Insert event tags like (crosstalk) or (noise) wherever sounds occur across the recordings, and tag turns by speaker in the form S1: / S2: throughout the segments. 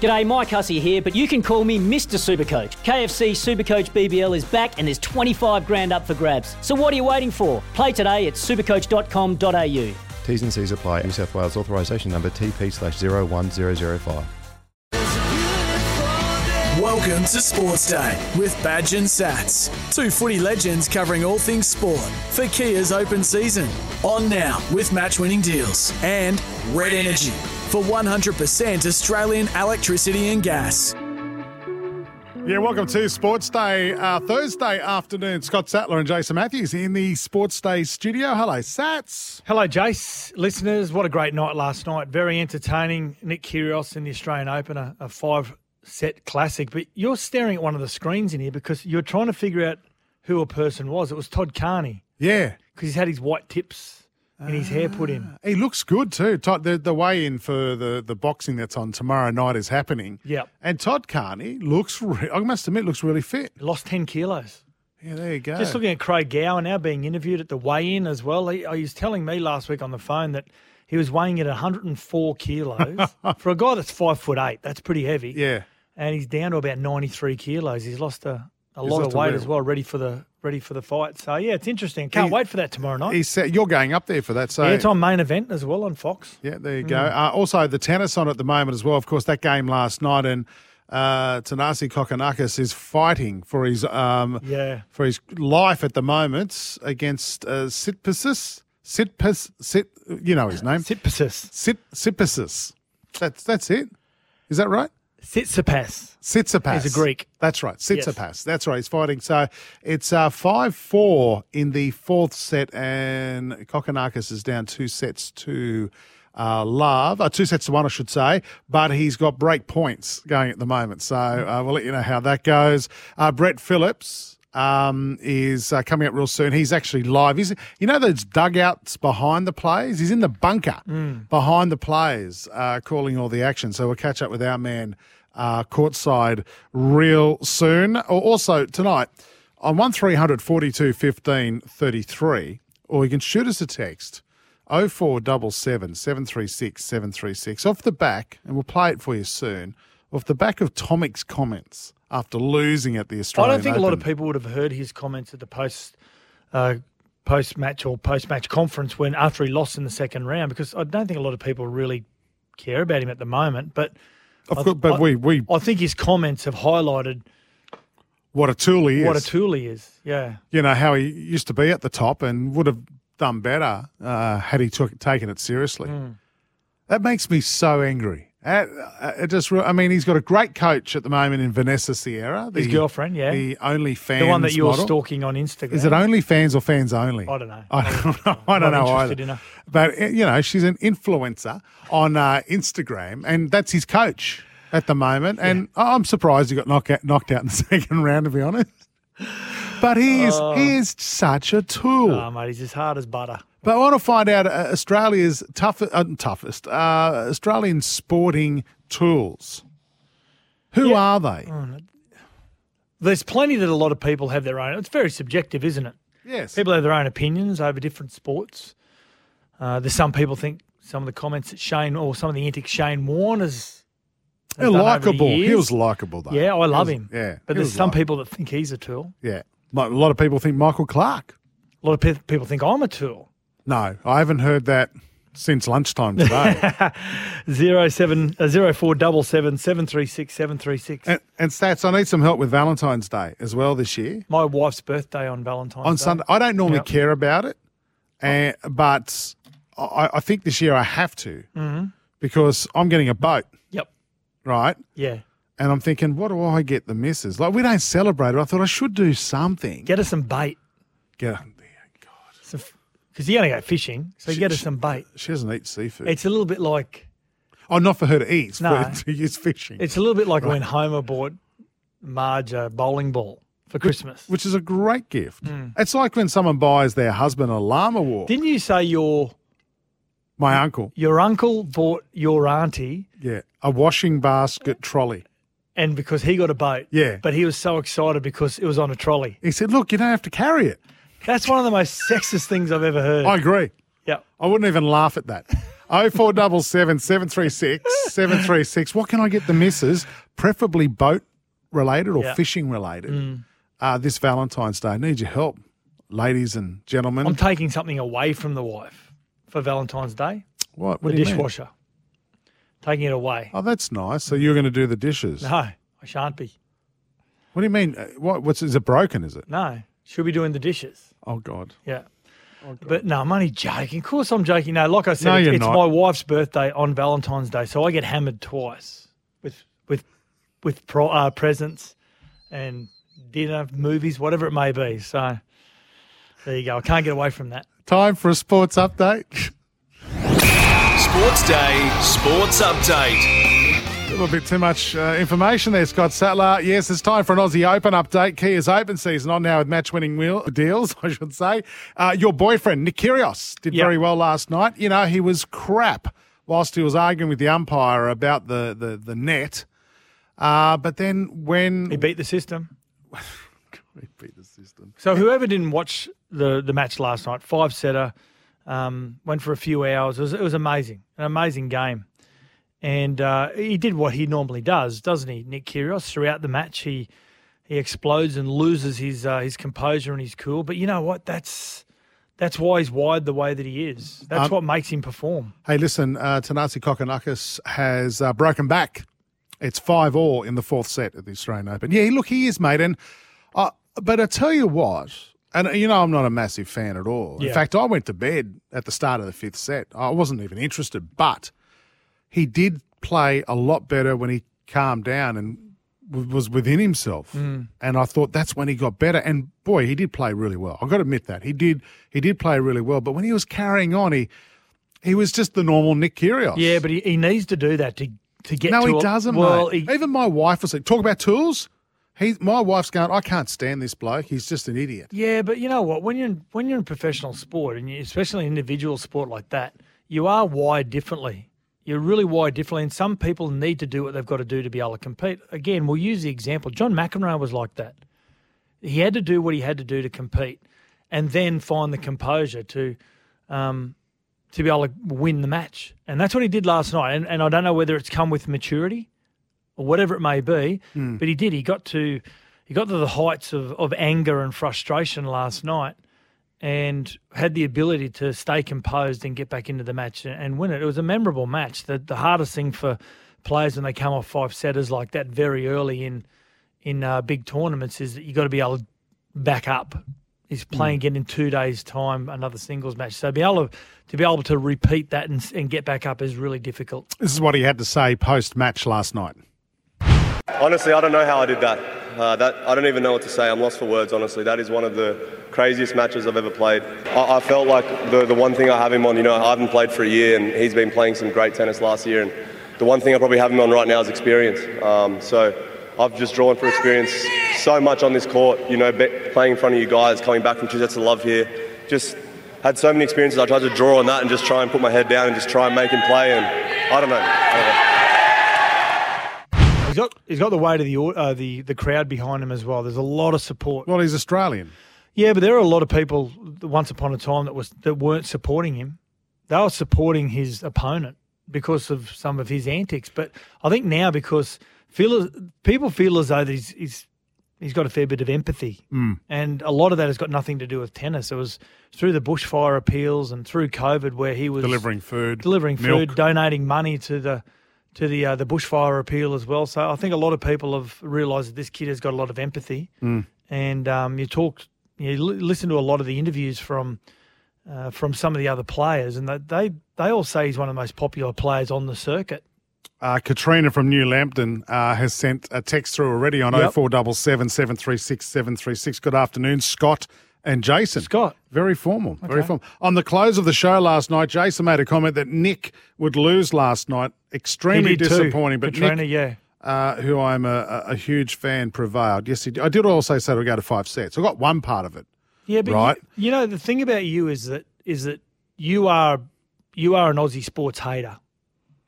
S1: G'day, Mike Hussey here, but you can call me Mr. Supercoach. KFC Supercoach BBL is back and there's 25 grand up for grabs. So what are you waiting for? Play today at supercoach.com.au.
S2: T's and C's apply. New South Wales authorisation number TP slash 01005.
S3: Welcome to Sports Day with Badge and Sats, two footy legends covering all things sport for Kia's open season. On now with match winning deals and Red Energy for 100% Australian electricity and gas.
S4: Yeah, welcome to Sports Day, uh, Thursday afternoon. Scott Sattler and Jason Matthews in the Sports Day studio. Hello, Sats.
S5: Hello, Jace. Listeners, what a great night last night. Very entertaining. Nick Kyrgios in the Australian Open, a, a five set classic. But you're staring at one of the screens in here because you're trying to figure out who a person was. It was Todd Carney
S4: Yeah,
S5: because he's had his white tips and his hair put in.
S4: Ah, he looks good too. Todd, the, the weigh in for the, the boxing that's on tomorrow night is happening.
S5: Yep.
S4: And Todd Carney looks, re- I must admit, looks really fit.
S5: He lost 10 kilos.
S4: Yeah, there you go.
S5: Just looking at Craig Gower now being interviewed at the weigh in as well. He, oh, he was telling me last week on the phone that he was weighing at 104 (laughs) kilos. For a guy that's five foot eight, that's pretty heavy.
S4: yeah.
S5: and he's down to about 93 kilos. He's lost a, a
S4: He's
S5: lot of weight as well, ready for the ready for the fight. So yeah, it's interesting. Can't
S4: He-
S5: wait for that tomorrow night.
S4: He said, you're going up there for that. So
S5: yeah, it's on main event as well on Fox.
S4: Yeah, there you go. Uh, also, the tennis on at the moment as well. Of course, that game last night, and uh, Thanasi Kokkinakis is fighting for his um,
S5: Yeah.
S4: for his life at the moment against uh, Sitpasis. Sitpas, Sit, you know his name.
S5: Tsitsipas.
S4: Sit, Sitpasis. That's that's it. Is that right?
S5: Tsitsipas.
S4: Sitsipas.
S5: He's a Greek.
S4: That's right. Sitsipas. That's right. He's fighting. So it's uh, 5 4 in the fourth set, and Kokkinakis is down two sets to uh, love. Uh, two sets to one, I should say. But he's got break points going at the moment. So uh, we'll let you know how that goes. Uh, Brett Phillips. Um, is uh, coming up real soon. He's actually live. He's, you know, those dugouts behind the players. He's in the bunker behind the players, uh, calling all the action. So we'll catch up with our man uh, courtside real soon. Or Also tonight on one 42 15 33, or you can shoot us a text 0477 736 736 off the back, and we'll play it for you soon. Off the back of Tomic's comments after losing at the Australian.
S5: I don't think a lot of people would have heard his comments at the post uh, post match or post match conference when after he lost in the second round because I don't think a lot of people really care about him at the moment. But
S4: Of
S5: I-
S4: course, but
S5: I-
S4: we, we
S5: I think his comments have highlighted
S4: what a tool he is.
S5: what a tool he is. Yeah.
S4: you know how he used to be at the top and would have done better uh, had he took taken it seriously.
S5: Hmm.
S4: That makes me so angry. Uh, uh, It just, I mean, he's got a great coach at the moment in Vanessa Sierra,
S5: His girlfriend, yeah.
S4: the only fans,
S5: The one that you're
S4: model.
S5: stalking on Instagram.
S4: Is it only fans or fans only?
S5: I don't know.
S4: I don't know. (laughs) I don't know either. But uh, you know, she's an influencer on uh, Instagram, and that's his coach at the moment. And I'm surprised he got knocked out, knocked out in the (laughs) second round, to be honest. But he is he is such a tool.
S5: Oh, mate, he's as hard as butter.
S4: But I want to find out uh, Australia's tough, uh, toughest uh, Australian sporting tools. Who are they?
S5: There's plenty that a lot of people have their own. It's very subjective, isn't it?
S4: Yes.
S5: People have their own opinions over different sports. Uh, there's some people think some of the comments that Shane or some of the antics Shane Warne has. has done over the
S4: likable. He was likable, though.
S5: Yeah, I love
S4: was-
S5: him.
S4: Yeah.
S5: But there's some
S4: likable.
S5: people that think he's a tool.
S4: Yeah. A lot of people think Michael Clarke.
S5: A lot of pe- people think I'm a tool.
S4: No, I haven't heard that since lunchtime today. (laughs)
S5: Zero seven uh, zero four double seven seven three six seven three six.
S4: and, and Sats, I need some help with Valentine's Day as well this year.
S5: My wife's birthday on Valentine's
S4: On
S5: Day.
S4: Sunday, I don't normally
S5: Yep.
S4: care about it, and, but I, I think this year I have to
S5: Mm-hmm.
S4: because I'm getting a boat,
S5: Yep.
S4: right?
S5: Yeah.
S4: And I'm thinking, what do I get the missus? Like, we don't celebrate it. I thought I should do something.
S5: Get her some bait.
S4: Get,
S5: Because you're going to go fishing, so get her some bait.
S4: she doesn't eat seafood.
S5: It's a little bit like
S4: Oh, not for her to eat, it's
S5: No.
S4: for (laughs) to use fishing.
S5: It's a little bit like when Homer bought Marge a bowling ball for Christmas.
S4: which is a great gift.
S5: Mm.
S4: It's like when someone buys their husband a llama walk.
S5: Didn't you say your
S4: My uncle,
S5: your uncle bought your auntie,
S4: yeah, a washing basket trolley.
S5: and because he got a boat,
S4: Yeah.
S5: but he was so excited because it was on a trolley.
S4: He said, "Look, you don't have to carry it."
S5: That's one of the most sexist things I've ever heard.
S4: I agree.
S5: yeah.
S4: I wouldn't even laugh at that. 0477 736 736. What can I get the missus, preferably boat related or
S5: Yeah.
S4: fishing related,
S5: Mm.
S4: uh, this Valentine's Day? Need your help, ladies and gentlemen.
S5: I'm taking something away from the wife for Valentine's Day.
S4: what? What
S5: the
S4: do you mean?
S5: dishwasher. Taking it away.
S4: Oh, that's nice. So you're going to do the dishes.
S5: No, I shan't be.
S4: What do you mean? Uh, What? What's is it broken? Is it?
S5: No, she'll be doing the dishes.
S4: Oh God.
S5: Yeah. but no, I'm only joking. Of course, I'm joking. No, like I said,
S4: No,
S5: it's, it's
S4: not.
S5: my wife's birthday on Valentine's Day, so I get hammered twice with with with pro, uh, presents and dinner, movies, whatever it may be. So there you go. I can't get away from that.
S4: Time for a sports update.
S3: Sports Day, Sports Update.
S4: A little bit too much uh, information there, Scott Sattler. Yes, it's time for an Aussie Open update. Kia's Open season on now with match-winning wheel deals, (laughs) I should say. Uh, your boyfriend, Nick Kyrgios, did
S5: Yep.
S4: very well last night. You know, he was crap whilst he was arguing with the umpire about the, the, the net. Uh, but then when...
S5: He beat the system. (laughs)
S4: He beat the system.
S5: So whoever didn't watch the the match last night, five setter, um, went for a few hours. It was, it was amazing, an amazing game, and uh, he did what he normally does, doesn't he? Nick Kyrgios throughout the match, he he explodes and loses his uh, his composure and his cool. But you know what? That's that's why he's wired the way that he is. That's
S4: Um,
S5: what makes him perform.
S4: Hey, listen, uh, Thanasi Kokkinakis has uh, broken back. It's five all in the fourth set at the Australian Open. Yeah, look, he is, mate. And uh, but I tell you what, and uh, you know, I'm not a massive fan at all. In fact, I went to bed at the start of the fifth set. I wasn't even interested, but he did play a lot better when he calmed down and w- was within himself.
S5: Mm.
S4: And I thought that's when he got better. And boy, he did play really well. I've got to admit that he did. He did play really well. But when he was carrying on, he he was just the normal Nick Kyrgios.
S5: Yeah, but he, he needs to do that to to get.
S4: No,
S5: to
S4: he
S5: a-
S4: doesn't,
S5: Well, he-
S4: Even my wife was like, talk about tools. He, my wife's going, I can't stand this bloke. He's just an idiot.
S5: Yeah, but you know what? When you're in, when you're in professional sport, and you, especially individual sport like that, you are wired differently. You're really wired differently, and some people need to do what they've got to do to be able to compete. Again, we'll use the example. John McEnroe was like that. He had to do what he had to do to compete, and then find the composure to um, to be able to win the match. And that's what he did last night. And, and I don't know whether it's come with maturity or whatever it may be,
S4: Hmm.
S5: but he did. He got to he got to the heights of, of anger and frustration last night and had the ability to stay composed and get back into the match and, and win it. It was a memorable match. The the hardest thing for players when they come off five setters like that very early in in uh, big tournaments is that you got to be able to back up. He's playing again in two days' time, another singles match. So be able to, to be able to repeat that and, and get back up is really difficult.
S4: This is what he had to say post match last night.
S6: Honestly, I don't know how I did that. Uh, that I don't even know what to say. I'm lost for words. Honestly, that is one of the craziest matches I've ever played. I, I felt like the the one thing I have him on. You know, I haven't played for a year, and he's been playing some great tennis last year. And the one thing I probably have him on right now is experience. Um, so I've just drawn for experience so much on this court. You know, be, playing in front of you guys, coming back from two sets of love here, just had so many experiences. I tried to draw on that and just try and put my head down and just try and make him play. And I don't know. I don't know.
S5: He's got he's got the weight of the uh, the the crowd behind him as well. There's a lot of support.
S4: Well, he's Australian.
S5: Yeah, but there are a lot of people once upon a time that was that weren't supporting him. They were supporting his opponent because of some of his antics. But I think now because feel people feel as though he's, he's he's got a fair bit of empathy,
S4: Mm.
S5: and a lot of that has got nothing to do with tennis. It was through the bushfire appeals and through COVID where he was
S4: Delivering food,
S5: delivering food,
S4: milk.
S5: donating money to the to the uh, the bushfire appeal as well. So I think a lot of people have realised that this kid has got a lot of empathy.
S4: Mm.
S5: And um, you talk, you li- listen to a lot of the interviews from uh, from some of the other players, and they, they they all say he's one of the most popular players on the circuit.
S4: Uh, Katrina from New Lambton uh, has sent a text through already on
S5: Yep.
S4: 0477 736 736. Good afternoon, Scott and Jason.
S5: Scott.
S4: Very formal. Very formal. On the close of the show last night, Jason made a comment that Nick would lose last night. Extremely
S5: did too.
S4: disappointing. But
S5: Katrina,
S4: Nick,
S5: yeah.
S4: Uh, who I'm a, a huge fan, prevailed. Yes, he did. I did also say to go to five sets. I got one part of it.
S5: Yeah, but
S4: Right.
S5: you, you know the thing about you is that is that you are you are an Aussie sports hater.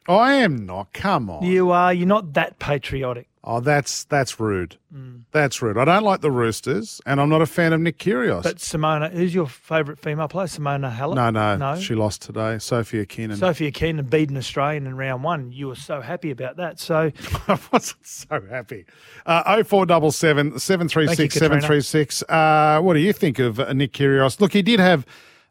S4: I am not. Come on.
S5: You are. You're not that patriotic.
S4: Oh, that's that's rude.
S5: Mm.
S4: That's rude. I don't like the Roosters, and I'm not a fan of Nick Kyrgios.
S5: But Simona, who's your favourite female player? Simona Halep.
S4: no, no,
S5: no.
S4: she lost today. Sophia Keenan.
S5: Sophia Keenan beat an Australian in round one. You were so happy about that. So (laughs)
S4: I wasn't so happy. Uh, 0477 736
S5: Katrina.
S4: 736. Uh, what do you think of uh, Nick Kyrgios? Look, he did have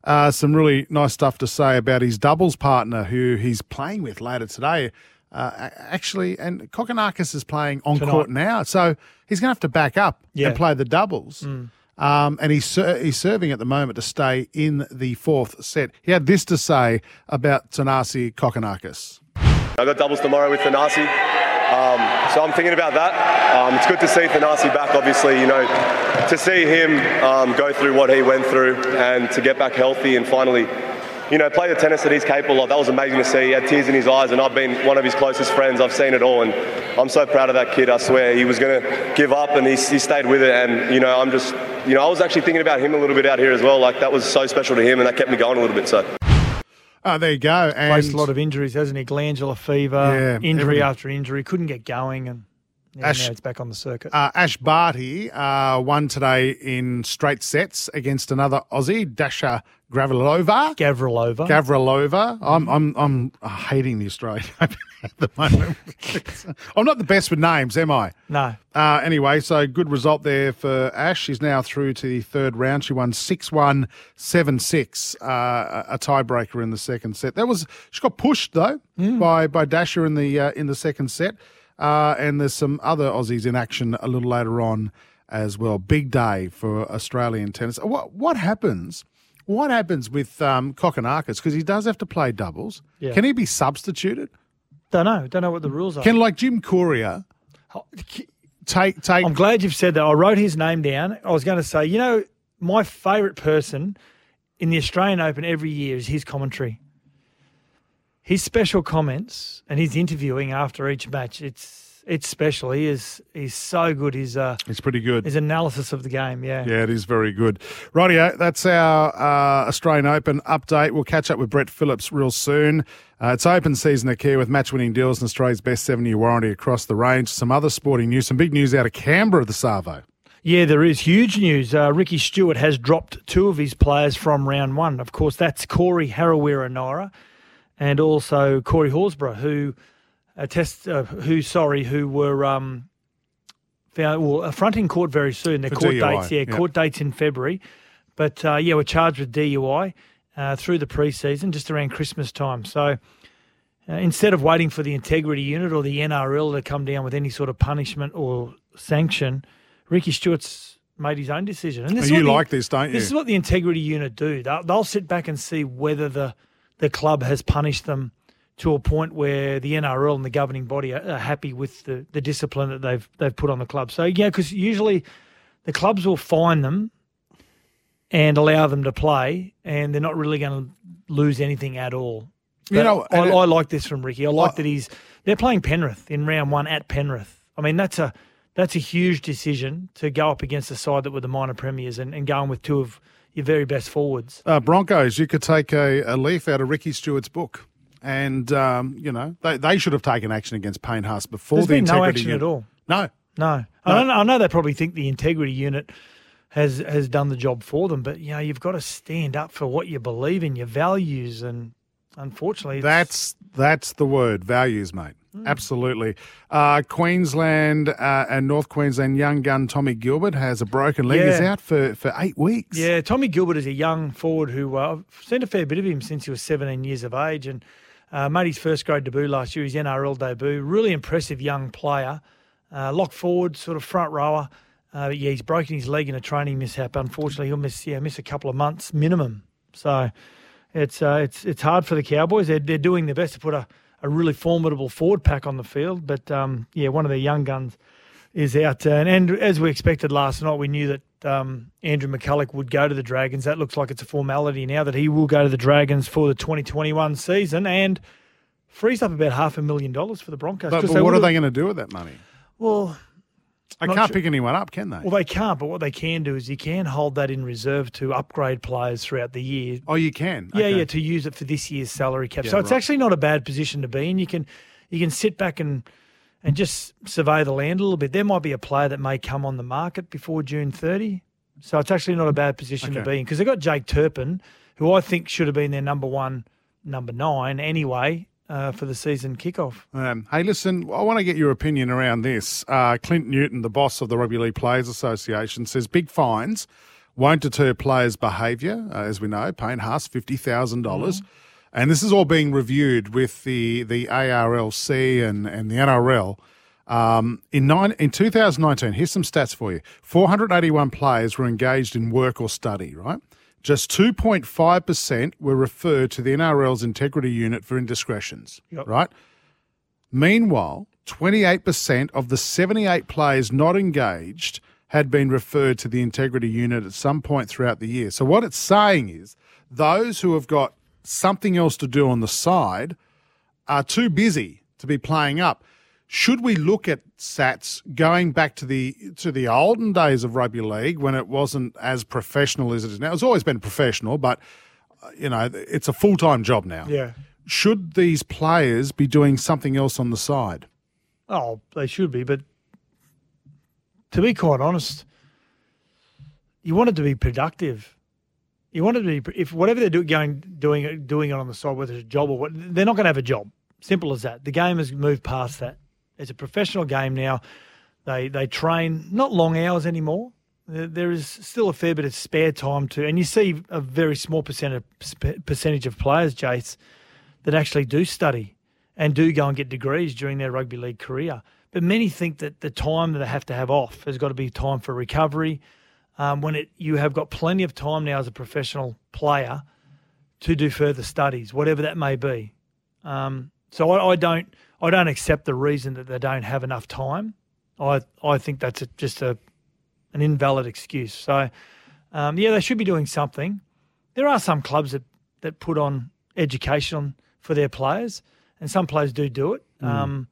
S4: uh, some really nice stuff to say about his doubles partner who he's playing with later today. Uh, actually, and Kokkinakis is playing on
S5: Tonight.
S4: court now, so he's going to have to back up
S5: Yeah.
S4: and play the doubles.
S5: Mm.
S4: Um, and he's ser- he's serving at the moment to stay in the fourth set. He had this to say about Thanasi Kokkinakis.
S6: I got doubles tomorrow with Thanasi. Um, so I'm thinking about that. Um, it's good to see Thanasi back, obviously, you know, to see him um, go through what he went through and to get back healthy and finally, you know, play the tennis that he's capable of. That was amazing to see. He had tears in his eyes, and I've been one of his closest friends. I've seen it all, and I'm so proud of that kid. I swear, he was going to give up, and he, he stayed with it. And you know, I'm just, you know, I was actually thinking about him a little bit out here as well. Like that was so special to him, and that kept me going a little bit. So.
S4: Oh, there you go. And
S5: faced a lot of injuries, hasn't he? Glandular fever,
S4: Yeah,
S5: injury
S4: everything.
S5: after injury, couldn't get going, and yeah,
S4: Ash-
S5: now it's back on the circuit.
S4: Uh, Ash Barty uh, won today in straight sets against another Aussie, Dasha Gavrilova.
S5: Gavrilova.
S4: Gavrilova. I'm I'm I'm hating the Australian (laughs) at the moment. (laughs) I'm not the best with names, am I?
S5: no,
S4: Uh, anyway, so good result there for Ash. She's now through to the third round. She won 6 1, 7 6, uh, a tiebreaker in the second set. That was She got pushed, though, by, by Dasha in the, uh, in the second set. Uh, and there's some other Aussies in action a little later on as well. Big day for Australian tennis. What, what happens? What happens with um, Kokkinakis? Because he does have to play doubles.
S5: Yeah.
S4: Can he be substituted?
S5: don't know, don't know what the rules are.
S4: Can like Jim Courier take take?
S5: I'm glad you've said that. I wrote his name down. I was going to say, you know, my favourite person in the Australian Open every year is his commentary. His special comments and his interviewing after each match. It's it's special. He is he's so good. His uh,
S4: It's pretty good.
S5: his analysis of the game. Yeah.
S4: Yeah, it is very good. Rightio, that's our uh, Australian Open update. We'll catch up with Brett Phillips real soon. Uh, it's open season at Kia with match winning deals and Australia's best seven year warranty across the range. Some other sporting news, some big news out of Canberra, the Savo.
S5: Yeah, there is huge news. Uh, Ricky Stuart has dropped two of his players from round one. Of course, that's Corey Harawira-Naera and also Corey Horsburgh, who uh, test, uh, who sorry, who were um, found well, uh, fronting court very soon. Their
S4: For
S5: court
S4: DUI,
S5: dates, yeah,
S4: yeah.
S5: court dates in February. But uh, yeah, we're charged with DUI uh, through the preseason, just around Christmas time. So. Uh, instead of waiting for the integrity unit or the NRL to come down with any sort of punishment or sanction, Ricky Stuart's made his own decision. And this is
S4: you
S5: the-
S4: like this, don't you?
S5: This is what the integrity unit do. They'll, they'll sit back and see whether the the club has punished them to a point where the NRL and the governing body are, are happy with the, the discipline that they've they've put on the club. So yeah, because usually the clubs will fine them and allow them to play, and they're not really going to lose anything at all.
S4: You know,
S5: I,
S4: it-
S5: I like this from Ricky. I like
S4: I-
S5: that he's they're playing Penrith in round one at Penrith. I mean that's a that's a huge decision to go up against a side that were the minor premiers and, and going with two of your very best forwards.
S4: Uh, Broncos, you could take a, a leaf out of Ricky Stuart's book. And, um, you know, they, they should have taken action against Payne Haas before
S5: There's
S4: the
S5: been no
S4: integrity
S5: action
S4: unit.
S5: at all.
S4: No.
S5: No, I, don't know, I know they probably think the integrity unit has has done the job for them, but you know you've got to stand up for what you believe in, your values, and unfortunately,
S4: That's that's the word, values, mate.
S5: Hmm.
S4: Absolutely. Uh, Queensland uh, and North Queensland young gun Tommy Gilbert has a broken leg. He's out for, for eight weeks.
S5: Yeah, Tommy Gilbert is a young forward who uh, I've seen a fair bit of him since he was 17 years of age and uh, made his first grade debut last year, his NRL debut. Really impressive young player. Uh, lock forward, sort of front rower. Uh, but yeah, he's broken his leg in a training mishap. Unfortunately, he'll miss yeah miss a couple of months minimum. So it's uh, it's it's hard for the Cowboys. They're, they're doing their best to put a, a really formidable forward pack on the field, but um, yeah, one of their young guns is out. And, and as we expected last night, we knew that um, Andrew McCullough would go to the Dragons. That looks like it's a formality now that he will go to the Dragons for the 2021 season and frees up about half a million dollars for the Broncos.
S4: But, but what are they going to do with that money?
S5: Well,
S4: They can't
S5: sure.
S4: pick anyone up, can they?
S5: well, they can't. But what they can do is you can hold that in reserve to upgrade players throughout the year.
S4: oh, you can.
S5: Yeah,
S4: Okay.
S5: yeah, to use it for this year's salary cap.
S4: Yeah,
S5: so it's
S4: right.
S5: actually not a bad position to be in. You can you can sit back and and just survey the land a little bit. There might be a player that may come on the market before June 30. So it's actually not a bad position to be in because they've got Jake Turpin, who I think should have been their number one, number nine anyway uh, for the season kickoff.
S4: Um, hey, listen, I want to get your opinion around this. Uh, Clint Newton, the boss of the Rugby League Players Association, says big fines won't deter players' behaviour. Uh, as we know, Payne Haas, $50,000. dollars And this is all being reviewed with the, the ARLC and, and the NRL. Um, in, nine, in 2019, here's some stats for you 481 players were engaged in work or study, right? Just 2.5% were referred to the NRL's integrity unit for indiscretions,
S5: Yep.
S4: right? Meanwhile, 28% of the 78 players not engaged had been referred to the integrity unit at some point throughout the year. So, what it's saying is those who have got something else to do on the side are too busy to be playing up. Should we look at Sats going back to the to the olden days of rugby league when it wasn't as professional as it is now? It's always been professional, but uh, you know it's a full time job now.
S5: Yeah.
S4: Should these players be doing something else on the side?
S5: Oh, they should be, but to be quite honest, you want it to be productive. You want to be if whatever they're going doing doing it on the side, whether it's a job or what, they're not going to have a job. Simple as that. The game has moved past that. It's a professional game now. They they train not long hours anymore. There is still a fair bit of spare time to, and you see a very small percent percentage of players, Jace, that actually do study and do go and get degrees during their rugby league career. But many think that the time that they have to have off has got to be time for recovery. Um, when it you have got plenty of time now as a professional player to do further studies, whatever that may be. Um, so I, I don't I don't accept the reason that they don't have enough time. I I think that's a, just a an invalid excuse. So um, yeah, they should be doing something. There are some clubs that that put on education for their players, and some players do do it. Um,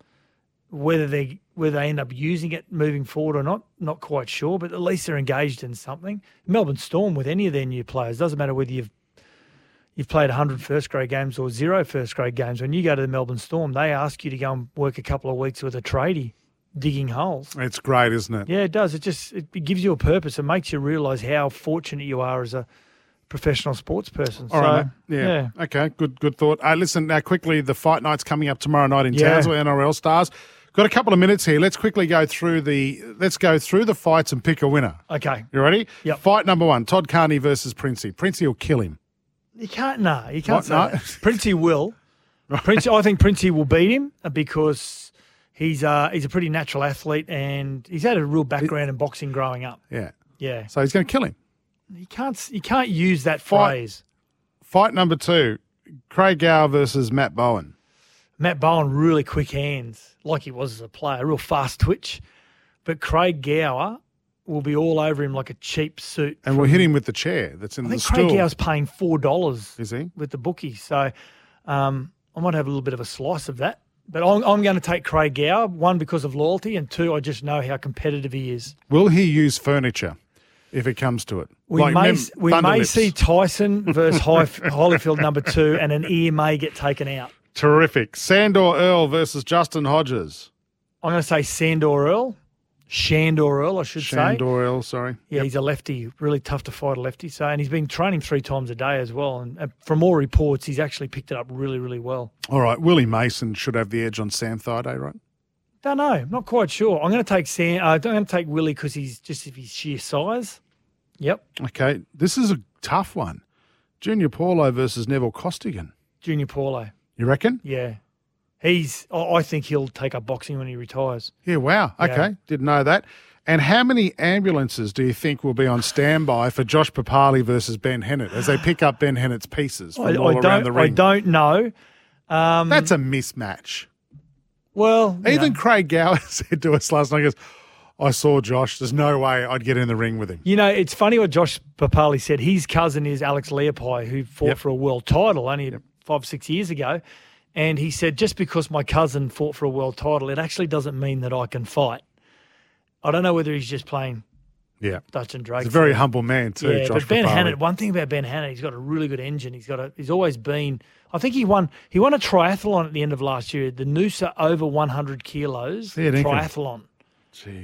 S5: whether they whether they end up using it moving forward or not, not quite sure. But at least they're engaged in something. Melbourne Storm with any of their new players doesn't matter whether you've you've played 100 first grade games or zero first grade games. When you go to the Melbourne Storm, they ask you to go and work a couple of weeks with a tradie digging holes.
S4: It's great, isn't it?
S5: Yeah, it does. It just it gives you a purpose. It makes you realise how fortunate you are as a professional sports person.
S4: All
S5: so,
S4: right, mate. yeah. Okay, good good thought. Uh, listen, now quickly, the fight night's coming up tomorrow night in
S5: Yeah.
S4: Townsville, NRL Stars. Got a couple of minutes here. Let's quickly go through the let's go through the fights and pick a winner.
S5: Okay.
S4: You ready?
S5: Yeah.
S4: Fight number one: Todd Carney versus Princey. Princey will kill him.
S5: You can't. No, you can't
S4: What?
S5: say
S4: No?
S5: that. Princey will. (laughs) Prince, I think Princey will beat him uh, because he's uh, he's a pretty natural athlete and he's had a real background in boxing growing up.
S4: Yeah.
S5: Yeah,
S4: So he's going to kill him.
S5: you can't s- you can't use that
S4: Fight.
S5: phrase.
S4: Fight number two: Craig Gower versus Matt Bowen.
S5: Matt Bowen really quick hands, like he was as a player, real fast twitch. But Craig Gower will be all over him like a cheap suit.
S4: And we'll hit him with the chair that's in
S5: I
S4: the
S5: think Craig. Gower's paying four dollars.
S4: Is he?
S5: with the bookie? So um, I might have a little bit of a slice of that. But I'm, I'm going to take Craig Gower, one because of loyalty, and two, I just know how competitive he is.
S4: Will he use furniture if it comes to it?
S5: We
S4: Like,
S5: may
S4: mem-
S5: we may
S4: Lips.
S5: see Tyson versus Holyfield number two, and an ear may get taken out.
S4: Terrific. Sandor Earl versus Justin Hodges.
S5: I'm going to say Sandor Earl, Shandor Earl, I should say.
S4: Sandor Earl, sorry.
S5: Yeah, he's a lefty, really tough to fight a lefty. So, and he's been training three times a day as well. And uh, from all reports, he's actually picked it up really, really well.
S4: All right. Willie Mason should have the edge on Sam Thaiday, right?
S5: Don't know, not quite sure. I'm going to take Sam. Uh, I'm going to take Willie because he's just of his sheer size. Yep,
S4: Okay. This is a tough one. Junior Paulo versus Neville Costigan.
S5: Junior Paulo.
S4: You reckon?
S5: Yeah, he's. I I think he'll take up boxing when he retires.
S4: Yeah, wow.
S5: Yeah.
S4: Okay. Didn't know that. And how many ambulances do you think will be on standby for Josh Papalii versus Ben Hannant as they (sighs) pick up Ben Hannant's pieces from
S5: I,
S4: all
S5: I
S4: around
S5: don't.
S4: the
S5: I don't know. Um,
S4: That's a mismatch.
S5: well.
S4: Even
S5: know,
S4: Craig Gower (laughs) said to us last night, he goes, I saw Josh. There's no way I'd get in the ring with him.
S5: You know, it's funny what Josh Papalii said. His cousin is Alex Leapai, who fought
S4: Yep.
S5: for a world title only five, six years ago. And he said, just because my cousin fought for a world title, it actually doesn't mean that I can fight. I don't know whether he's just playing
S4: Yeah.
S5: Dutch and Drake.
S4: He's a very humble man too,
S5: Yeah,
S4: Josh
S5: but Ben. Hannant. One thing about Ben Hannant, he's got a really good engine. He's got a. He's always been. I think he won. He won a triathlon at the end of last year. The Noosa over 100 kilos
S4: dinkum.
S5: triathlon.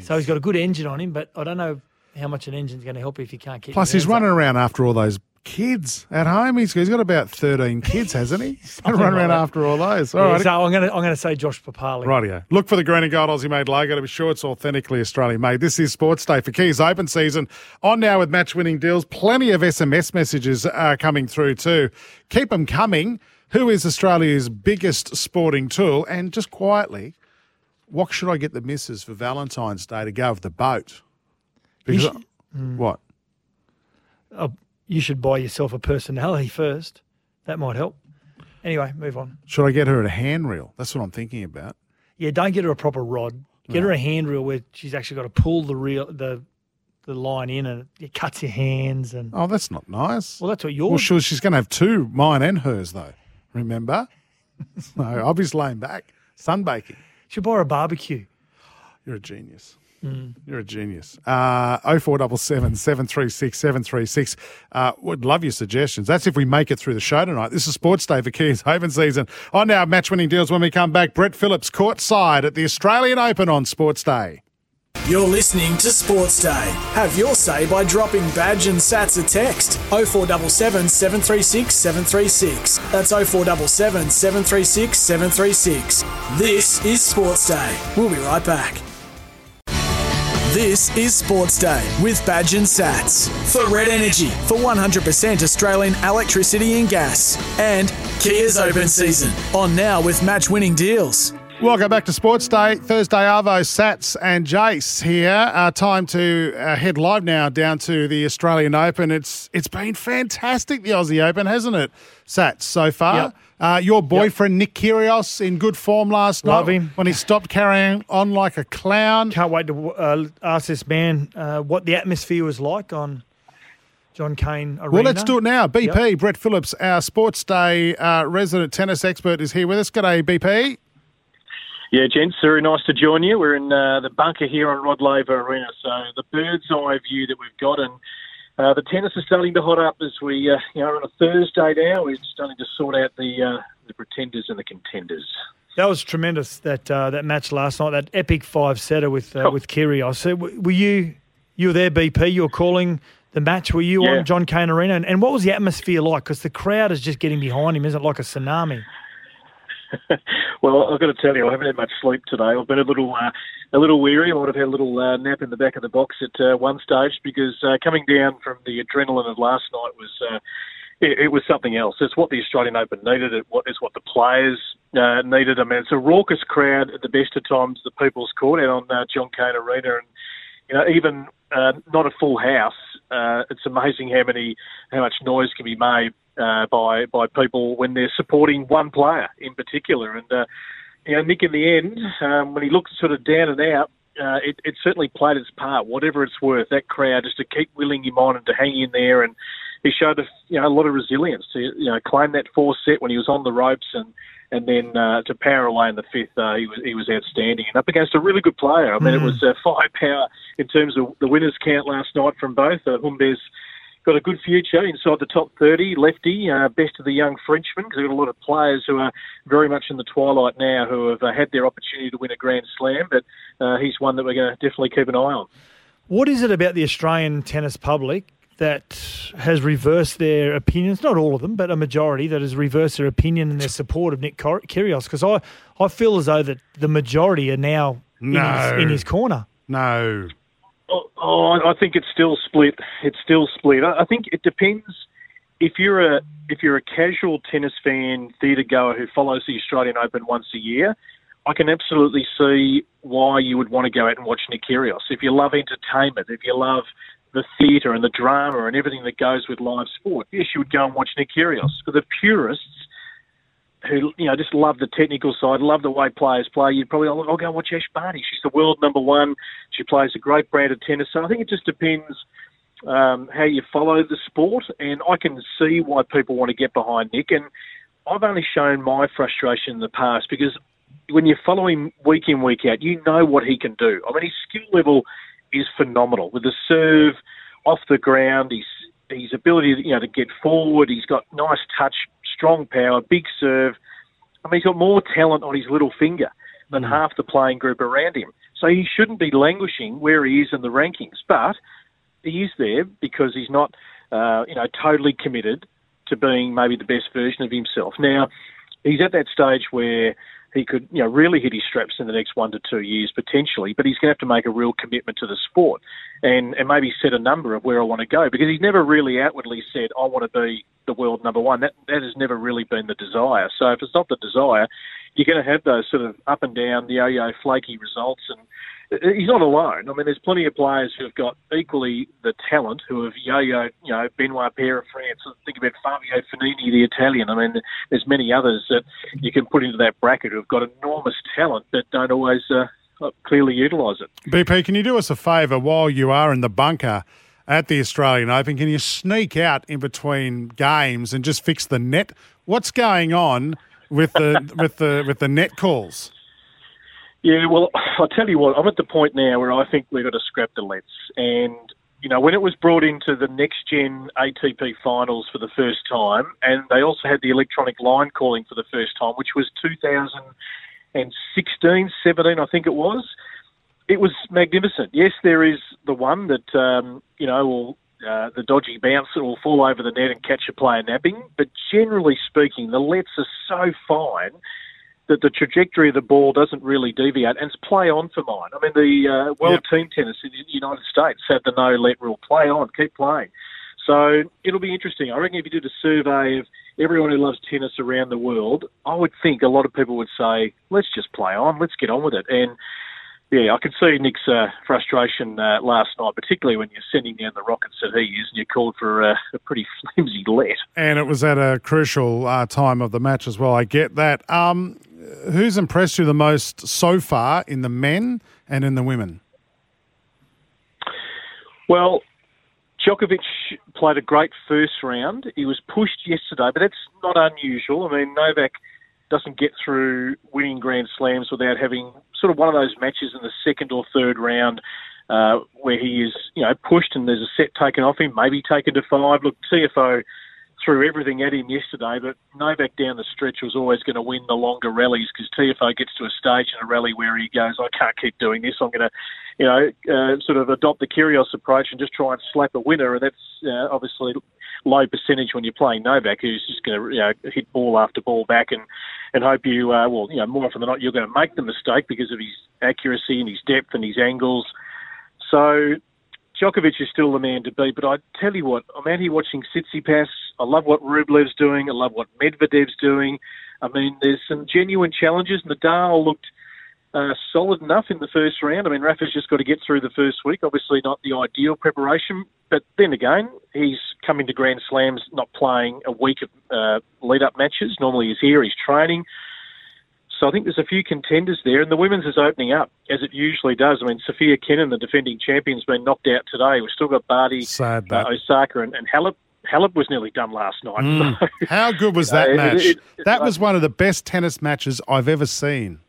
S5: So he's got a good engine on him, but I don't know how much an engine's going to help you if you can't keep.
S4: Plus, he's
S5: up.
S4: running around after all those kids at home. He's, he's got about 13 kids, hasn't he? He's going to run around after all those. All
S5: Yeah,
S4: right.
S5: So I'm going to I'm going to say Josh Papalii.
S4: Rightio. Look for the green and gold Aussie made logo to be sure it's authentically Australian made. This is Sports Day for Kia's Open season. On now with match winning deals. Plenty of SMS messages are coming through too. Keep them coming. Who is Australia's biggest sporting tool? And just quietly, what should I get the missus for Valentine's Day to go with the boat? Because
S5: should- Hmm.
S4: what?
S5: Oh, you should buy yourself a personality first. That might help. Anyway, move on.
S4: Should I get her a handrail? That's what I'm thinking about.
S5: Yeah, don't get her a proper rod. Get her a handrail where she's actually got to pull the reel the the line in and it cuts your hands and
S4: Oh, that's not nice.
S5: well that's what you're
S4: Well, sure, she's going to have two, mine and hers, though. Remember? so I'll be just laying back, sunbaking.
S5: she'll buy her a barbecue.
S4: You're a genius.
S5: Mm.
S4: You're a genius. Uh, 0477 736 736. Uh, would love your suggestions. That's if we make it through the show tonight. This is Sports Day for Kia's Open season. On our match winning deals when we come back. Brett Phillips courtside at the Australian Open on Sports Day.
S3: You're listening to Sports Day. Have your say by dropping badge and sats a text 0477 736 736. That's 0477 736 736. This is Sports Day. We'll be right back. This is Sports Day with Badge and Sats. For Red Energy for 100% Australian electricity and gas. And Kia's open season. On now with match winning deals.
S4: Welcome back to Sports Day. Thursday, Arvo, Sats, and Jace here. Uh, time to uh, head live now down to the Australian Open. It's it's been fantastic, the Aussie Open, hasn't it, Sats, so far?
S5: Yep.
S4: Uh, your boyfriend Nick Kyrgios in good form last
S5: Love
S4: night
S5: him.
S4: when he stopped carrying on like a clown.
S5: Can't wait to uh, ask this man uh, what the atmosphere was like on John Cain Arena.
S4: Well, let's do it now. BP,
S5: Yep.
S4: Brett Phillips, our Sports Day uh, resident tennis expert, is here with us. G'day, BP.
S7: Yeah, gents, very nice to join you. We're in uh, the bunker here on Rod Laver Arena, so the bird's eye view that we've got, and uh, the tennis is starting to hot up as we, uh, you know, on a Thursday now. We're starting to sort out the uh, the pretenders and the contenders.
S5: That was tremendous. That uh, that match last night, that epic five setter with uh,
S7: Oh.
S5: with Kyrgios. Were you you were there, BP? You were calling the match. Were you
S7: Yeah.
S5: on John Cain Arena? And, and what was the atmosphere like? Because the crowd is just getting behind him, isn't it? Like a tsunami. (laughs)
S7: Well, I've got to tell you, I haven't had much sleep today. I've been a little uh, a little weary. I might have had a little uh, nap in the back of the box at uh, one stage because uh, coming down from the adrenaline of last night was. Uh, it, it was something else. It's what the Australian Open needed. It what is what the players uh, needed. I mean, it's a raucous crowd at the best of times. The People's Court out on uh, John Cain Arena, and you know, even uh, not a full house. Uh, it's amazing how many how much noise can be made uh, by by people when they're supporting one player in particular. And uh, you know, Nick, in the end, um, when he looked sort of down and out, uh, it, it certainly played its part, whatever it's worth. That crowd just to keep willing him on and to hang in there, and he showed a, you know a lot of resilience to you know claim that fourth set when he was on the ropes and. And then uh, to power away in the fifth, uh, he was he was outstanding and up against a really good player. I mean, it was uh, firepower in terms of the winners' count last night from both. Uh, Humbert's got a good future inside the top 30. Lefty, uh, best of the young Frenchman, because they've got a lot of players who are very much in the twilight now who have uh, had their opportunity to win a Grand Slam, but uh, he's one that we're going to definitely keep an eye on.
S5: What is it about the Australian tennis public that has reversed their opinions? Not all of them, but a majority that has reversed their opinion and their support of Nick Kyr- Kyrgios. Because I, I feel as though that the majority are now in,
S4: No.
S5: his, in his corner.
S4: No.
S7: Oh, oh, I think it's still split. It's still split. I think it depends. If you're a if you're a casual tennis fan, theatre goer who follows the Australian Open once a year, I can absolutely see why you would want to go out and watch Nick Kyrgios. If you love entertainment, if you love the theatre and the drama and everything that goes with live sport, yes, you would go and watch Nick Kyrgios. For the purists, who you know just love the technical side, love the way players play, you'd probably oh, I'll go watch Ash Barty. She's the world number one. She plays a great brand of tennis. So I think it just depends um, how you follow the sport, and I can see why people want to get behind Nick. And I've only shown my frustration in the past because when you follow him week in week out, you know what he can do. I mean, his skill level is phenomenal with the serve off the ground. His his ability, you know, to get forward. He's got nice touch, strong power, big serve. I mean, he's got more talent on his little finger than mm. half the playing group around him. So he shouldn't be languishing where he is in the rankings. But he is there because he's not, uh, you know, totally committed to being maybe the best version of himself. Now, he's at that stage where he could, you know, really hit his straps in the next one to two years potentially. But he's going to have to make a real commitment to the sport, and and maybe set a number of where I want to go because he's never really outwardly said I want to be the world number one. That that has never really been the desire. So if it's not the desire, you're going to have those sort of up and down, the yo-yo, flaky results and he's not alone. I mean, there's plenty of players who have got equally the talent who have yo-yo, you know, Benoit Paire of France. Think about Fabio Fognini, the Italian. I mean, there's many others that you can put into that bracket who've got enormous talent that don't always uh, clearly utilise it.
S4: BP, can you do us a favour while you are in the bunker? At the Australian Open, can you sneak out in between games and just fix the net? What's going on with the (laughs) with the with the net calls?
S7: Yeah, well, I'll tell you what, I'm at the point now where I think we've got to scrap the Lets. And, you know, when it was brought into the next gen ATP finals for the first time, and they also had the electronic line calling for the first time, which was 2016, 17, I think it was. It was magnificent. Yes, there is the one that, um, you know, will uh, the dodgy bounce that will fall over the net and catch a player napping. But generally speaking, the lets are so fine that the trajectory of the ball doesn't really deviate, and it's play on for mine. I mean, the uh, World yep. Team Tennis in the United States have the no let rule. Play on, keep playing. So it'll be interesting. I reckon if you did a survey of everyone who loves tennis around the world, I would think a lot of people would say, let's just play on, let's get on with it. And yeah, I could see Nick's uh, frustration uh, last night, particularly when you're sending down the rockets that he is, and you called for uh, a pretty (laughs) flimsy let.
S4: And it was at a crucial uh, time of the match as well. I get that. Um, who's impressed you the most so far in the men and in the women?
S7: Well, Djokovic played a great first round. He was pushed yesterday, but that's not unusual. I mean, Novak doesn't get through winning Grand Slams without having sort of one of those matches in the second or third round uh, where he is, you know, pushed and there's a set taken off him, maybe taken to five. Look, Tiafoe threw everything at him yesterday, but Novak down the stretch was always going to win the longer rallies because Tiafoe gets to a stage in a rally where he goes, I can't keep doing this. I'm going to, you know, uh, sort of adopt the Kyrgios approach and just try and slap a winner. And that's uh, obviously low percentage when you're playing Novak, who's just going to, you know, hit ball after ball back and, and hope you, uh, well, you know, more often than not, you're going to make the mistake because of his accuracy and his depth and his angles. So Djokovic is still the man to beat, but I tell you what, I'm out here watching Tsitsipas. I love what Rublev's doing. I love what Medvedev's doing. I mean, there's some genuine challenges. Nadal looked uh, solid enough in the first round. I mean, Rafa's just got to get through the first week. Obviously, not the ideal preparation, but then again, he's coming to Grand Slams not playing a week of uh, lead-up matches. Normally, he's here, he's training. So I think there's a few contenders there, and the women's is opening up as it usually does. I mean, Sofia Kenin, the defending champion, has been knocked out today. We've still got Barty,
S4: Sad,
S7: uh, Osaka, and, and Halep. Halep was nearly done last night.
S4: Mm. (laughs) So, How good was that (laughs) uh, match? It, it, that was one of the best tennis matches I've ever seen.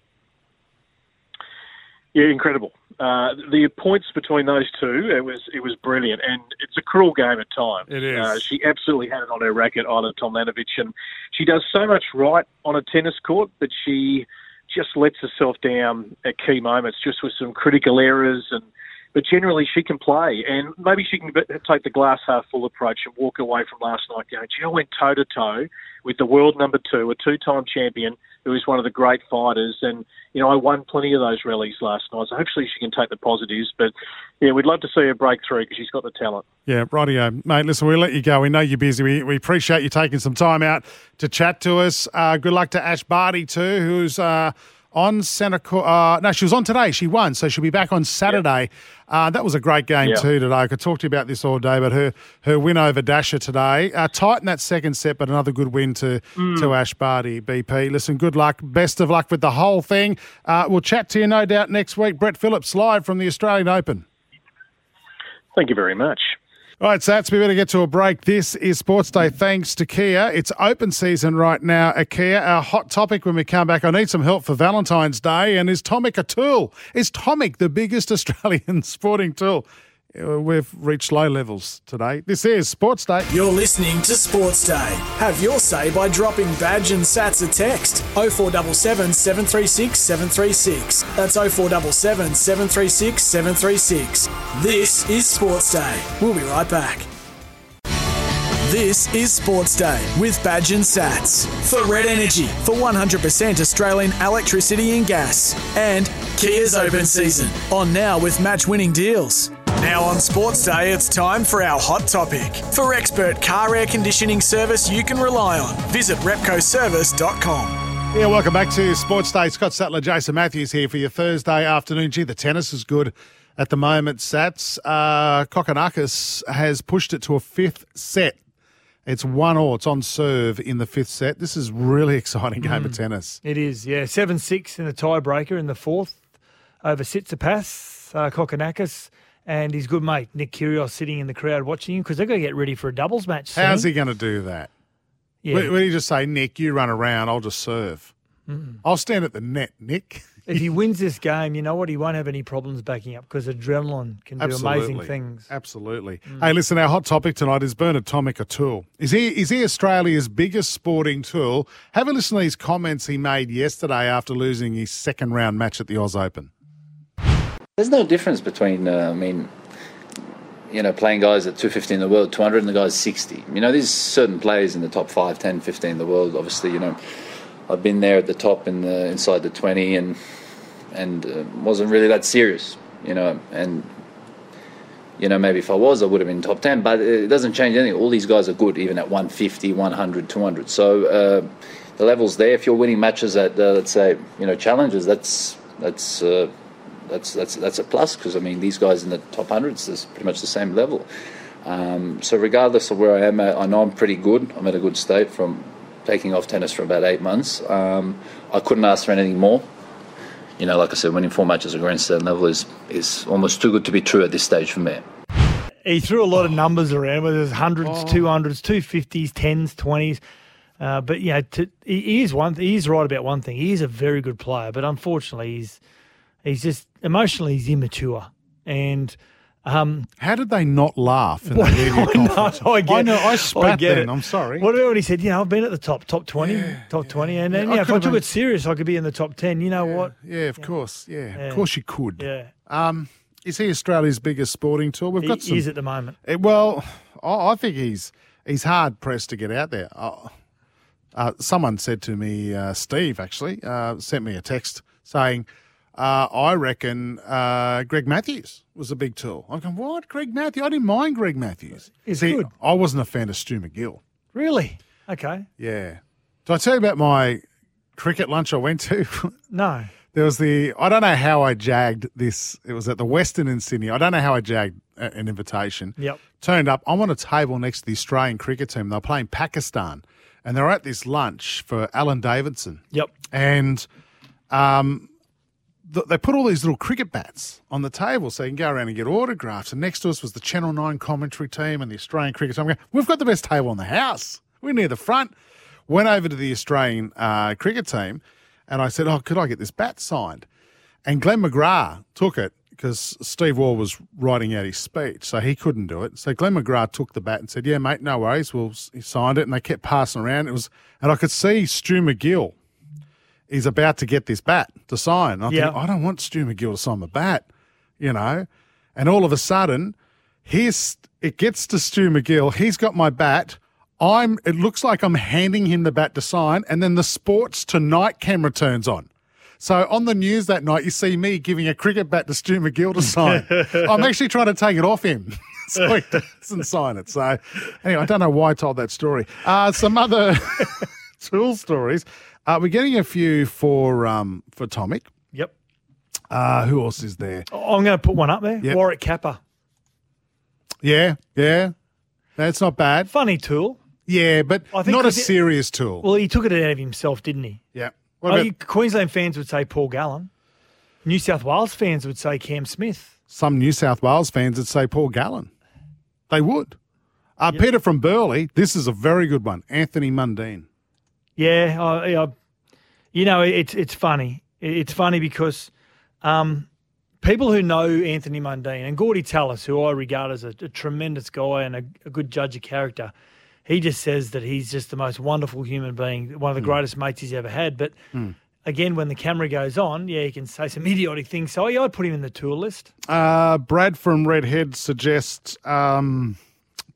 S7: Yeah, incredible. Uh, the points between those two, it was it was brilliant, and it's a cruel game at times.
S4: It is.
S7: Uh, she absolutely had it on her racket, Ajla Tomljanovic, and she does so much right on a tennis court, but she just lets herself down at key moments, just with some critical errors and but generally she can play, and maybe she can take the glass half full approach and walk away from last night going, "Gee, I went toe to toe with the world number two, a two-time champion who is one of the great fighters, and you know I won plenty of those rallies last night. So hopefully she can take the positives, but yeah, we'd love to see her break through because she's got the talent.
S4: Yeah, rightio, mate. Listen, we'll let you go. We know you're busy. We, we appreciate you taking some time out to chat to us. Uh, good luck to Ash Barty too, who's. Uh, on Santa Cor- uh, No, she was on today. She won, so she'll be back on Saturday. Uh, that was a great game
S7: Yep.
S4: too today. I could talk to you about this all day, but her her win over Dasha today, uh, tight in that second set, but another good win to
S7: Mm.
S4: to Ash Barty. BP, listen, good luck, best of luck with the whole thing. Uh, we'll chat to you no doubt next week. Brett Phillips live from the Australian Open.
S7: Thank you very much.
S4: All right, Sats, we better get to a break. This is Sports Day thanks to Kia. It's open season right now at Kia. Our hot topic when we come back, I need some help for Valentine's Day. And is Tomic a tool? Is Tomic the biggest (laughs) Australian sporting tool? Uh, We've reached low levels today. This is Sports Day.
S3: You're listening to Sports Day. Have your say by dropping Badge and Sats a text 0477 736 736. That's 0477 736 736. This is Sports Day. We'll be right back. This is Sports Day with Badge and Sats. For Red Energy, for 100% Australian electricity and gas. And Kia's open season. On now with match winning deals. Now on Sports Day, it's time for our hot topic. For expert car air conditioning service you can rely on, visit repcoservice.com.
S4: Yeah, welcome back to Sports Day. Scott Sattler, Jason Matthews here for your Thursday afternoon. Gee, the tennis is good at the moment, Sats. Uh, Kokkinakis has pushed it to a fifth set. It's one all. It's on serve in the fifth set. This is really (laughs) exciting game of tennis.
S5: It is, yeah. 7 6 in the tiebreaker in the fourth over Tsitsipas, uh, Kokkinakis, and his good mate, Nick Kyrgios, sitting in the crowd watching him because they're going to get ready for a doubles match soon.
S4: How's he going to do that?
S5: Yeah.
S4: Will, will he just say, Nick, you run around, I'll just serve?
S5: Mm.
S4: I'll stand at the net, Nick.
S5: if he (laughs) wins this game, you know what? He won't have any problems backing up because adrenaline can do amazing things. Mm.
S4: Absolutely. Hey, listen, our hot topic tonight is Bernard Tomic a tool. Is he is he Australia's biggest sporting tool? Have a listen to these comments he made yesterday after losing his second round match at the Oz Open.
S8: There's no difference between, uh, I mean, you know, playing guys at 250 in the world, 200 and the guys 60. You know, there's certain players in the top 5, 10, 15 in the world. Obviously, you know, I've been there at the top in the, inside the 20 and and uh, wasn't really that serious, you know, and you know, maybe if I was, I would have been top 10, but it doesn't change anything. All these guys are good, even at 150, 100, 200. So uh, the level's there. If you're winning matches at, uh, let's say, you know, challenges, that's that's uh, that's that's that's a plus because I mean these guys in the top hundreds is pretty much the same level. Um, so regardless of where I am, I know I'm pretty good. I'm at a good state from taking off tennis for about eight months. Um, I couldn't ask for anything more. You know, like I said, winning four matches at Grand Slam level is is almost too good to be true at this stage for me.
S5: He threw a lot of numbers around, whether there's hundreds, two hundreds, two fifties, tens, twenties. Uh, but you know, to, he he is one. He is right about one thing. He is a very good player, but unfortunately, he's he's just emotionally he's immature. And um,
S4: how did they not laugh in the
S5: Well,
S4: media
S5: I know,
S4: conference? (laughs)
S5: I get,
S4: I know, I spat
S5: get
S4: then,
S5: it.
S4: I'm sorry.
S5: What about when he said, you know, I've been at the top, top twenty, top twenty, and then
S4: Yeah, I
S5: you know, if I took
S4: been-
S5: it serious, I could be in the top ten. You know what?
S4: Yeah, of course. Yeah,
S5: Yeah.
S4: of course you could.
S5: Yeah.
S4: Um, is he Australia's biggest sporting tool? We've
S5: He
S4: got some.
S5: is at the moment.
S4: Eh, well, I, I think he's he's hard pressed to get out there. Uh, uh, someone said to me, uh, Steve actually uh, sent me a text saying, uh, "I reckon uh, Greg Matthews was a big tool." I'm going, "What, Greg Matthews? I didn't mind Greg Matthews.
S5: He's
S4: See,
S5: good.
S4: I wasn't a fan of Stu MacGill.
S5: Really? Okay.
S4: Yeah. Did I tell you about my cricket lunch I went to? (laughs)
S5: No.
S4: There was the I don't know how I jagged this. It was at the Westin in Sydney. I don't know how I jagged an invitation.
S5: Yep.
S4: Turned up. I'm on a table next to the Australian cricket team. They're playing Pakistan, and they're at this lunch for Alan Davidson.
S5: Yep.
S4: And um, they put all these little cricket bats on the table so you can go around and get autographs. And next to us was the Channel Nine commentary team and the Australian cricket team. Going, We've got the best table in the house. We're near the front. Went over to the Australian uh, cricket team, and I said, "Oh, could I get this bat signed?" And Glenn McGrath took it because Steve Waugh was writing out his speech, so he couldn't do it. So Glenn McGrath took the bat and said, "Yeah, mate, no worries." Well, he signed it, and they kept passing around. It was, and I could see Stu MacGill is about to get this bat to sign. I
S5: Yeah.
S4: think, I don't want Stu MacGill to sign my bat, you know. And all of a sudden, here's it gets to Stu MacGill. He's got my bat. I'm. It looks like I'm handing him the bat to sign, and then the Sports Tonight camera turns on. So on the news that night, you see me giving a cricket bat to Stu MacGill to sign. (laughs) I'm actually trying to take it off him. (laughs) So he doesn't sign it. So, anyway, I don't know why I told that story. Uh, some other (laughs) tool stories. Uh, we're getting a few for um, for Tomic.
S5: Yep.
S4: Uh, who else is there?
S5: I'm going to put one up there.
S4: Yep.
S5: Warwick Capper.
S4: Yeah, yeah. That's not bad.
S5: Funny tool.
S4: Yeah, but
S5: I think
S4: not a serious tool.
S5: Well, he took it out of himself, didn't he?
S4: yeah. About
S5: Queensland fans would say Paul Gallen. New South Wales fans would say Cam Smith.
S4: some New South Wales fans would say Paul Gallen? They would. Uh, Peter from Burleigh, this is a very good one. Anthony Mundine.
S5: Yeah, I, I, you know, it's it's funny. It's funny because um, people who know Anthony Mundine and Gordy Tallis, who I regard as a, a tremendous guy and a, a good judge of character, he just says that he's just the most wonderful human being, one of the greatest mates he's ever had. But again, when the camera goes on, yeah, he can say some idiotic things. So yeah, I'd put him in the tool list.
S4: Uh, Brad from Redhead suggests um,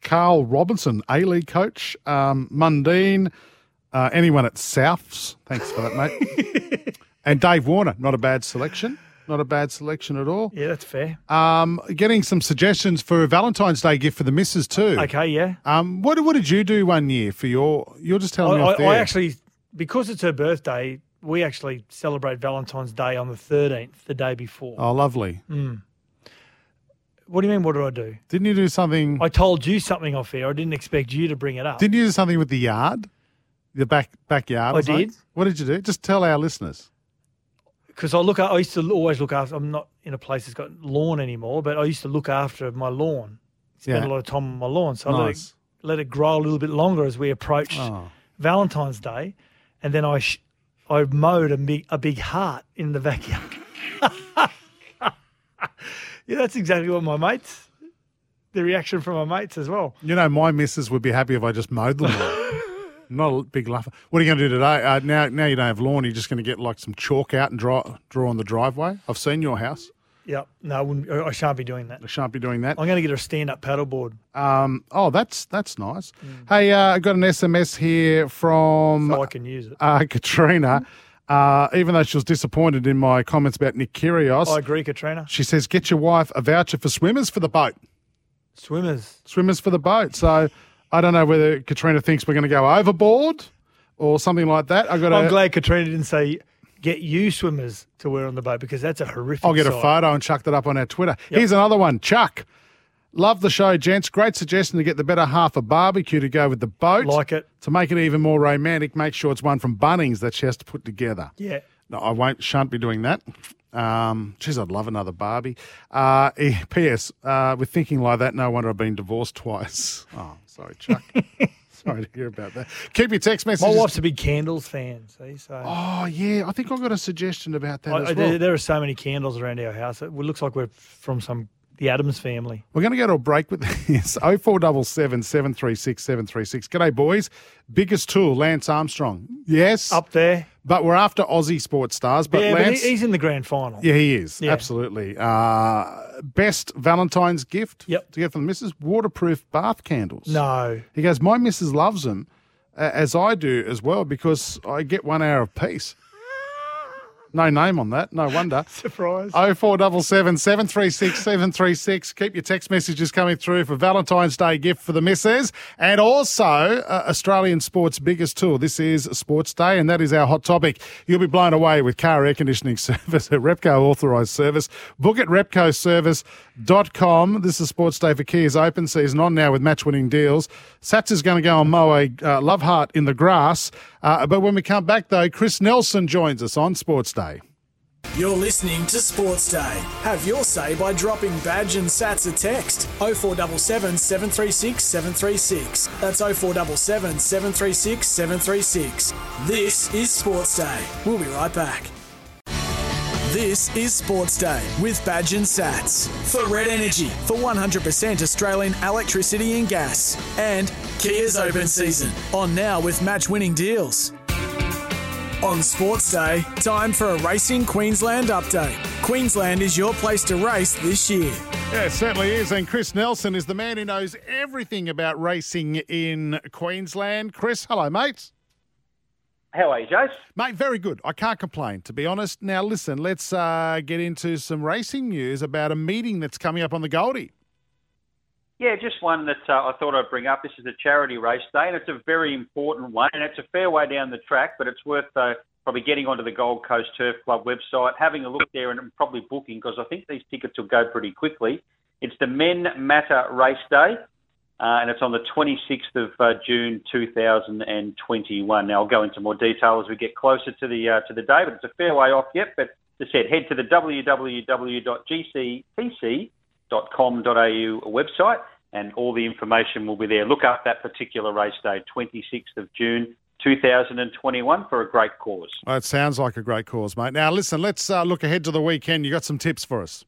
S4: Carl Robinson, A League coach, um, Mundine, uh, anyone at Souths. Thanks for that, mate. (laughs) and Dave Warner, not a bad selection. Not a bad selection at all.
S5: Yeah, that's fair.
S4: Um, getting some suggestions for a Valentine's Day gift for the missus too.
S5: Okay, yeah.
S4: Um, what what did you do one year for your? You're just telling me
S5: I,
S4: off
S5: I,
S4: there.
S5: I actually, because it's her birthday, we actually celebrate Valentine's Day on the 13th, the day before.
S4: oh, lovely.
S5: Mm. What do you mean? What did I do?
S4: Didn't you do something?
S5: I told you something off here. I didn't expect you to bring it up.
S4: Didn't you do something with the yard? The back backyard.
S5: I did.
S4: What did you do? Just tell our listeners.
S5: Because I look, I used to always look after. I'm not in a place that's got lawn anymore, but I used to look after my lawn. Spend
S4: Yeah.
S5: a lot of time on my lawn, so I let it, let it grow a little bit longer as we approached
S4: Oh.
S5: Valentine's Day, and then I sh- I mowed a big a big heart in the backyard. (laughs) yeah, that's exactly what my mates. The reaction from my mates as well.
S4: You know, my missus would be happy if I just mowed the lawn. (laughs) Not a big laugh. What are you going to do today? Uh, now, now you don't have lawn. You're just going to get like some chalk out and draw draw on the driveway. I've seen your house.
S5: Yep. No, I, wouldn't, I shan't be doing that.
S4: I shan't be doing that.
S5: I'm going to get a stand up paddleboard.
S4: Um, oh, that's that's nice.
S5: Mm.
S4: Hey, uh, I got an SMS here from
S5: So I can use it.
S4: uh, Katrina. Uh, even though she was disappointed in my comments about Nick Kyrgios,
S5: I agree, Katrina.
S4: she says, "Get your wife a voucher for swimmers for the boat.
S5: Swimmers.
S4: Swimmers for the boat." So I don't know whether Katrina thinks we're going to go overboard or something like that. I got.
S5: I'm
S4: a-
S5: glad Katrina didn't say get you swimmers to wear on the boat because that's a horrific.
S4: I'll get a photo and chuck that up on our Twitter. Here's another one. Chuck. Love the show, gents. Great suggestion to get the better half of barbecue to go with the boat.
S5: Like it.
S4: To make it even more romantic, make sure it's one from Bunnings that she has to put together.
S5: Yeah.
S4: No, I won't, shan't be doing that. Um, geez, I'd love another Barbie. Uh, eh, P.S. Uh, with thinking like that, no wonder I've been divorced twice. (laughs) Oh, sorry, Chuck. (laughs) sorry to hear about that. Keep your text messages.
S5: My wife's a big candles fan. See, so
S4: Oh, yeah. I think I've got a suggestion about that
S5: I-
S4: as well.
S5: there, there are so many candles around our house. It looks like we're from some the Addams family.
S4: We're going to go to a break with this. (laughs) 0477 736 736. G'day, boys. Biggest tool, Lance Armstrong. Yes.
S5: Up there.
S4: But we're after Aussie sports stars. But
S5: yeah,
S4: Lance.
S5: he- he's in the grand final.
S4: yeah, he is.
S5: Yeah.
S4: Absolutely. Uh, best Valentine's gift
S5: Yep.
S4: to get from the missus waterproof bath candles.
S5: No.
S4: He goes, My missus loves them, uh, as I do as well, because I get one hour of peace. No name on that. No wonder. (laughs)
S5: Surprise.
S4: Oh four double seven seven three six seven three six. Keep your text messages coming through for Valentine's Day gift for the missus, and also uh, Australian sports biggest tool. This is Sports Day, and that is our hot topic. You'll be blown away with car air conditioning (laughs) service at Repco authorised service. Book at repcoservice.com. This is Sports Day for Kia's open season on now with match winning deals. Sats is going to go and mow a uh, love heart in the grass. Uh, but when we come back though, Chris Nelson joins us on Sports Day.
S3: You're listening to Sports Day. Have your say by dropping Badge and Sats a text 0477 736 736. That's 0477 736 736. This is Sports Day. We'll be right back. This is Sports Day with Badge and Sats for Red Energy for 100% Australian electricity and gas and Kia's open season on now with match winning deals. On Sports Day, time for a Racing Queensland update. Queensland is your place to race this year.
S4: Yeah, it certainly is. And Chris Nelson is the man who knows everything about racing in Queensland. Chris, hello, mate.
S9: How are you, Jace?
S4: Mate, very good. I can't complain, to be honest. Now, listen, let's uh, get into some racing news about a meeting that's coming up on the Goldie.
S9: Yeah, just one that uh, I thought I'd bring up. This is a charity race day, and it's a very important one, and it's a fair way down the track, but it's worth uh, probably getting onto the Gold Coast Turf Club website, having a look there, and probably booking because I think these tickets will go pretty quickly. It's the Men Matter Race Day, uh, and it's on the 26th of uh, June 2021. Now I'll go into more detail as we get closer to the uh, to the day, but it's a fair way off yet. But as I said, head to the www.gctc.com.au website, and all the information will be there. Look up that particular race day, 26th of June. 2021 for a great cause.
S4: Well, it sounds like a great cause, mate. Now, listen, let's uh, look ahead to the weekend. You got some tips for us?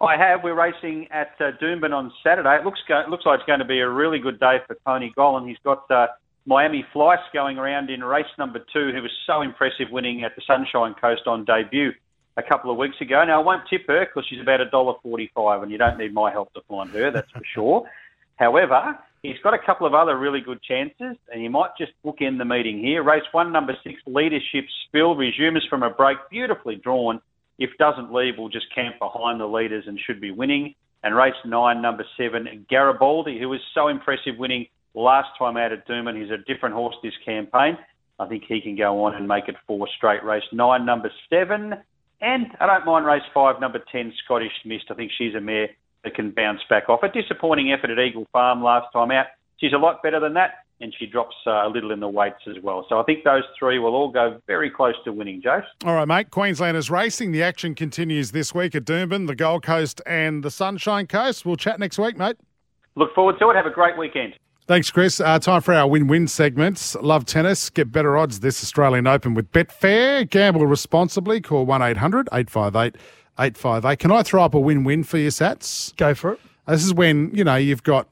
S9: I have. We're racing at uh, Doomben on Saturday. It looks go- looks like it's going to be a really good day for Tony Gollan. He's got uh, Miami Fleiss going around in race number two, who was so impressive winning at the Sunshine Coast on debut a couple of weeks ago. Now, I won't tip her because she's about $1.45 and you don't need my help to find her, that's for (laughs) sure. However, he's got a couple of other really good chances and you might just book in the meeting here. Race one, number six, Leadership Spill, resumes from a break, beautifully drawn. If doesn't leave, we'll just camp behind the leaders and should be winning. And race nine, number seven, Garibaldi, who was so impressive winning last time out at Doomben. He's a different horse this campaign. I think he can go on and make it four straight. Race nine, number seven. And I don't mind race five, number 10, Scottish Mist. I think she's a mare that can bounce back off. A disappointing effort at Eagle Farm last time out. She's a lot better than that, and she drops uh, a little in the weights as well. So I think those three will all go very close to winning, Jace.
S4: All right, mate. Queenslanders racing. The action continues this week at Doomben, the Gold Coast, and the Sunshine Coast. We'll chat next week, mate.
S9: Look forward to it. Have a great weekend.
S4: Thanks, Chris. Uh, time for our win-win segments. Love tennis. Get better odds this Australian Open with Betfair. Gamble responsibly. Call 1-800-858-858. Can I throw up a win-win for your Sats?
S5: Go for it.
S4: This is when, you know, you've got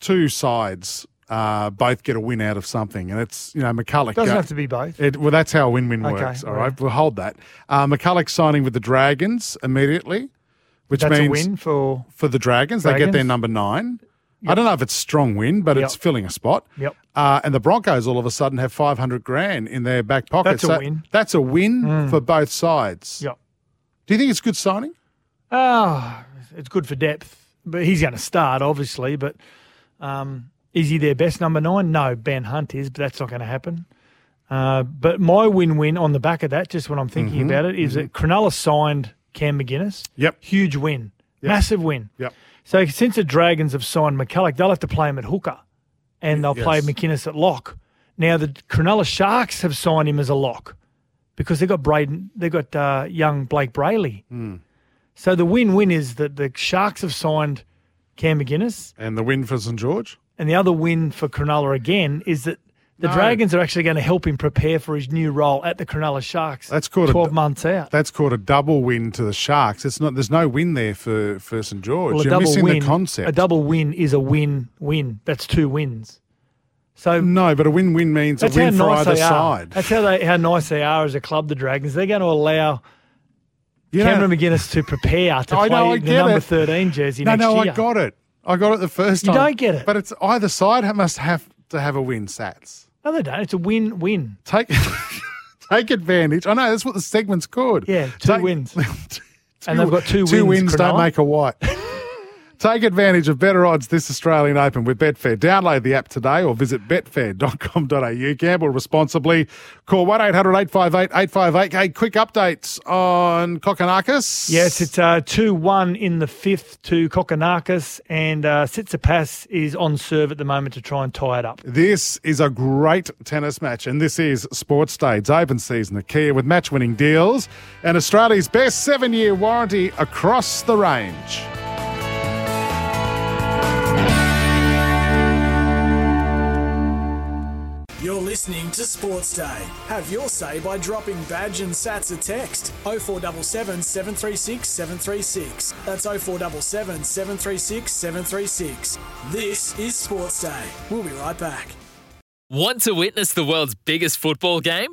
S4: two sides uh, both get a win out of something. And it's, you know, McCullough.
S5: Doesn't
S4: go-
S5: have to be both.
S4: It, well, that's how a win-win
S5: Okay,
S4: works. All right,
S5: right.
S4: we'll hold that. Uh, McCullough signing with the Dragons immediately, which
S5: That's a
S4: means
S5: win for
S4: for the Dragons. They get their number nine. I don't know if it's strong win, but it's filling a spot.
S5: Yep.
S4: Uh, and the Broncos all of a sudden have five hundred grand in their back pocket.
S5: That's a
S4: So
S5: win.
S4: That's a win
S5: Mm.
S4: for both sides.
S5: Yep.
S4: Do you think it's good signing?
S5: Ah, it's good for depth, but he's going to start obviously. But um, is he their best number nine? No, Ben Hunt is, but that's not going to happen. Uh, but my win-win on the back of that, just when I'm thinking
S4: Mhm,
S5: about it, is that Cronulla signed Cam McInnes.
S4: Yep,
S5: huge win,
S4: Yep.
S5: massive win.
S4: Yep.
S5: So since the Dragons have signed McCullough, they'll have to play him at hooker, and they'll play
S4: yes.
S5: McInnes at lock. Now the Cronulla Sharks have signed him as a lock because they got Braden, they got uh, young Blake Brailey.
S4: Mm.
S5: So the win-win is that the Sharks have signed Cam McInnes,
S4: And the win for St George?
S5: And the other win for Cronulla again is that the
S4: No.
S5: Dragons are actually going to help him prepare for his new role at the Cronulla Sharks.
S4: That's called a-
S5: twelve months out.
S4: That's called a double win to the Sharks. It's not. There's no win there for, for St George.
S5: Well, a
S4: You're
S5: double
S4: missing
S5: win,
S4: the concept.
S5: A double win is a win-win. That's two wins. So
S4: no, but a win-win means a win for
S5: nice
S4: either side.
S5: That's how they how nice they are as a club. The Dragons. They're going to allow
S4: You know-
S5: Cameron McInnes to prepare to (laughs)
S4: I
S5: play
S4: know,
S5: the number
S4: it.
S5: thirteen jersey
S4: no,
S5: next
S4: no,
S5: year.
S4: I got it. I got it the first
S5: You
S4: time.
S5: don't get it.
S4: But it's either side must have to have a win, Sats.
S5: No, they don't. It's a win-win.
S4: Take (laughs) take advantage. I know that's what the segment's called.
S5: Yeah, two
S4: Take-
S5: wins. (laughs) and they've got two,
S4: Two
S5: wins.
S4: wins don't
S5: Cronulla.
S4: make a white. (laughs) Take advantage of better odds this Australian Open with Betfair. Download the app today or visit betfair.com.au. Gamble responsibly. Call 1 800 858 858. Hey, quick updates on Kokkinakis.
S5: Yes, it's uh, 2 1 in the fifth to Kokkinakis, and uh, Tsitsipas is on serve at the moment to try and tie it up.
S4: This is a great tennis match, and this is Sports Day. It's open season at Kia with match winning deals and Australia's best seven year warranty across the range.
S3: Listening to Sports Day. Have your say by dropping Badge and Sats a text 0477 736 736. That's 0477 736 736. This is Sports Day. We'll be right back.
S10: Want to witness the world's biggest football game?